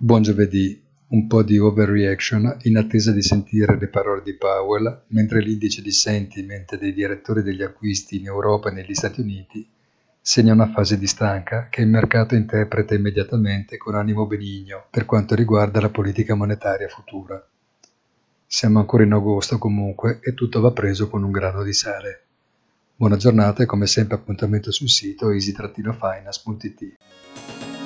Buon giovedì, un po' di overreaction in attesa di sentire le parole di Powell, mentre l'indice di sentiment dei direttori degli acquisti in Europa e negli Stati Uniti segna una fase di stanca che il mercato interpreta immediatamente con animo benigno per quanto riguarda la politica monetaria futura. Siamo ancora in agosto comunque e tutto va preso con un grano di sale. Buona giornata e come sempre appuntamento sul sito easy-finance.it.